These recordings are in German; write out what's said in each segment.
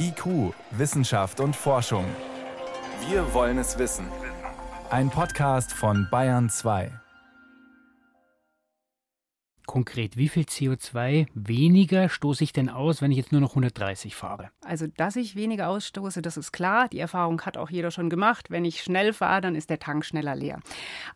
IQ, Wissenschaft und Forschung. Wir wollen es wissen. Ein Podcast von Bayern 2. Konkret, wie viel CO2 weniger stoße ich denn aus, wenn ich jetzt nur noch 130 fahre? Also, dass ich weniger ausstoße, das ist klar. Die Erfahrung hat auch jeder schon gemacht. Wenn ich schnell fahre, dann ist der Tank schneller leer.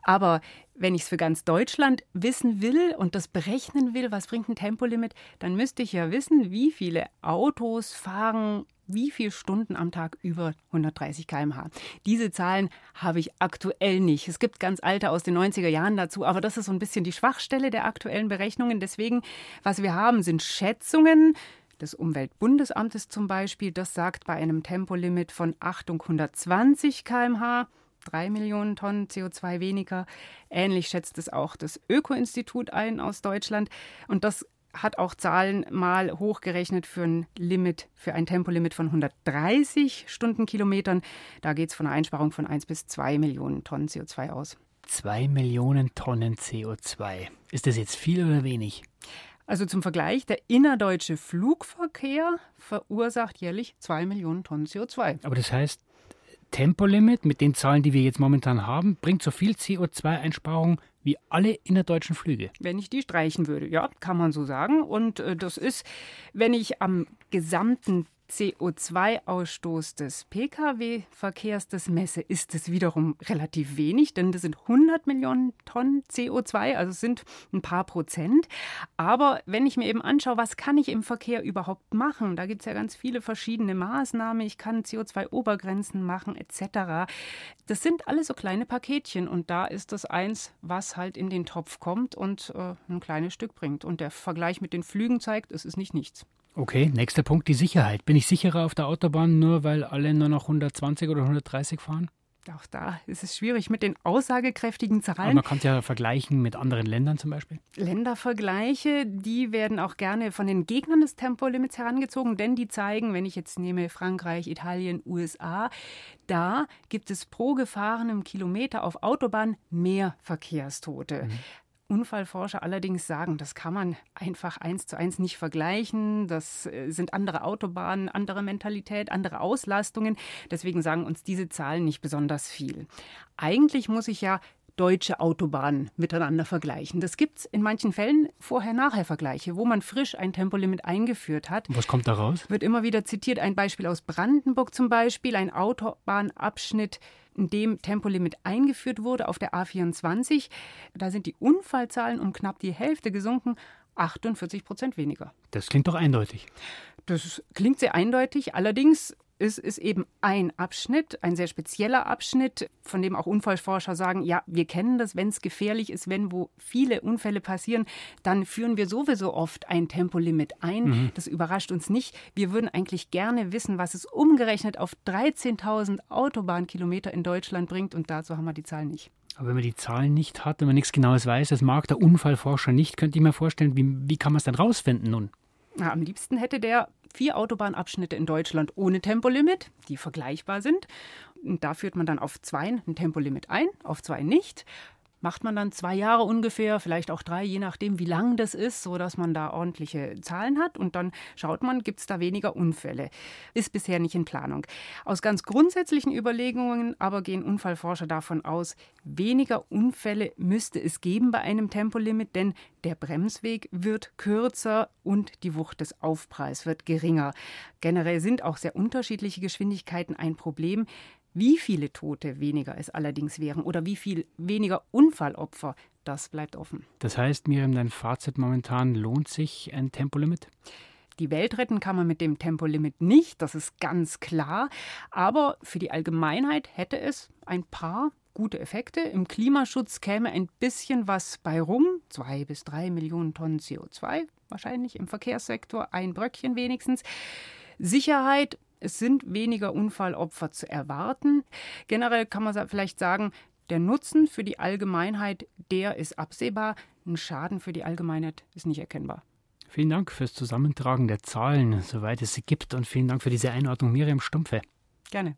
Aber wenn ich es für ganz Deutschland wissen will und das berechnen will, was bringt ein Tempolimit, dann müsste ich ja wissen, wie viele Autos fahren wie viele Stunden am Tag über 130 km/h. Diese Zahlen habe ich aktuell nicht. Es gibt ganz alte aus den 90er Jahren dazu, aber das ist so ein bisschen die Schwachstelle der aktuellen Berechnungen. Deswegen, was wir haben, sind Schätzungen des Umweltbundesamtes zum Beispiel. Das sagt bei einem Tempolimit von Achtung 120 km/h 3 Millionen Tonnen CO2 weniger. Ähnlich schätzt es auch das Öko-Institut ein aus Deutschland. Und das hat auch Zahlen mal hochgerechnet für ein Limit, für ein Tempolimit von 130 Stundenkilometern. Da geht es von einer Einsparung von 1 bis 2 Millionen Tonnen CO2 aus. 2 Millionen Tonnen CO2. Ist das jetzt viel oder wenig? Also zum Vergleich, der innerdeutsche Flugverkehr verursacht jährlich 2 Millionen Tonnen CO2. Aber das heißt, Tempolimit mit den Zahlen, die wir jetzt momentan haben, bringt so viel CO2-Einsparung wie alle innerdeutschen Flüge. Wenn ich die streichen würde, ja, kann man so sagen. Und äh, das ist, wenn ich am gesamten CO2-Ausstoß des Pkw-Verkehrs das messe, ist es wiederum relativ wenig, denn das sind 100 Millionen Tonnen CO2, also sind ein paar Prozent. Aber wenn ich mir eben anschaue, was kann ich im Verkehr überhaupt machen, da gibt es ja ganz viele verschiedene Maßnahmen. Ich kann CO2-Obergrenzen machen etc. Das sind alles so kleine Paketchen und da ist das eins, was halt in den Topf kommt und äh, ein kleines Stück bringt. Und der Vergleich mit den Flügen zeigt, es ist nicht nichts. Okay, nächster Punkt, die Sicherheit. Bin ich sicherer auf der Autobahn, nur weil alle nur noch 120 oder 130 fahren? Auch da ist es schwierig mit den aussagekräftigen Zahlen. Aber man kann es ja vergleichen mit anderen Ländern zum Beispiel. Ländervergleiche, die werden auch gerne von den Gegnern des Tempolimits herangezogen, denn die zeigen, wenn ich jetzt nehme Frankreich, Italien, USA, da gibt es pro gefahrenem Kilometer auf Autobahn mehr Verkehrstote. Mhm. Unfallforscher allerdings sagen, das kann man einfach eins zu eins nicht vergleichen. Das äh, sind andere Autobahnen, andere Mentalität, andere Auslastungen. Deswegen sagen uns diese Zahlen nicht besonders viel. Eigentlich muss ich ja deutsche Autobahnen miteinander vergleichen. Das gibt es in manchen Fällen Vorher-Nachher-Vergleiche, wo man frisch ein Tempolimit eingeführt hat. Was kommt da raus? Wird immer wieder zitiert. Ein Beispiel aus Brandenburg zum Beispiel, ein Autobahnabschnitt in dem Tempolimit eingeführt wurde auf der A24. Da sind die Unfallzahlen um knapp die Hälfte gesunken. 48 Prozent weniger. Das klingt doch eindeutig. Das klingt sehr eindeutig. Allerdings ist, ist eben ein Abschnitt, ein sehr spezieller Abschnitt, von dem auch Unfallforscher sagen, ja, wir kennen das, wenn es gefährlich ist, wenn wo viele Unfälle passieren, dann führen wir sowieso oft ein Tempolimit ein. Mhm. Das überrascht uns nicht. Wir würden eigentlich gerne wissen, was es umgerechnet auf 13.000 Autobahnkilometer in Deutschland bringt und dazu haben wir die Zahlen nicht. Aber wenn man die Zahlen nicht hat, wenn man nichts Genaues weiß, das mag der Unfallforscher nicht, könnte ich mir vorstellen, wie, wie kann man es dann rausfinden nun? Na, am liebsten hätte der vier Autobahnabschnitte in Deutschland ohne Tempolimit, die vergleichbar sind. Und da führt man dann auf zwei ein Tempolimit ein, auf zwei nicht macht man dann zwei Jahre ungefähr, vielleicht auch drei, je nachdem, wie lang das ist, so dass man da ordentliche Zahlen hat. Und dann schaut man, gibt es da weniger Unfälle. Ist bisher nicht in Planung. Aus ganz grundsätzlichen Überlegungen aber gehen Unfallforscher davon aus, weniger Unfälle müsste es geben bei einem Tempolimit, denn der Bremsweg wird kürzer und die Wucht des Aufpreis wird geringer. Generell sind auch sehr unterschiedliche Geschwindigkeiten ein Problem. Wie viele Tote weniger es allerdings wären oder wie viel weniger Unfallopfer, das bleibt offen. Das heißt, Miriam, dein Fazit momentan lohnt sich ein Tempolimit? Die Welt retten kann man mit dem Tempolimit nicht, das ist ganz klar. Aber für die Allgemeinheit hätte es ein paar gute Effekte. Im Klimaschutz käme ein bisschen was bei rum, zwei bis drei Millionen Tonnen CO2 wahrscheinlich im Verkehrssektor, ein Bröckchen wenigstens. Sicherheit es sind weniger Unfallopfer zu erwarten. Generell kann man vielleicht sagen, der Nutzen für die Allgemeinheit, der ist absehbar. Ein Schaden für die Allgemeinheit ist nicht erkennbar. Vielen Dank fürs Zusammentragen der Zahlen, soweit es sie gibt, und vielen Dank für diese Einordnung, Miriam Stumpfe. Gerne.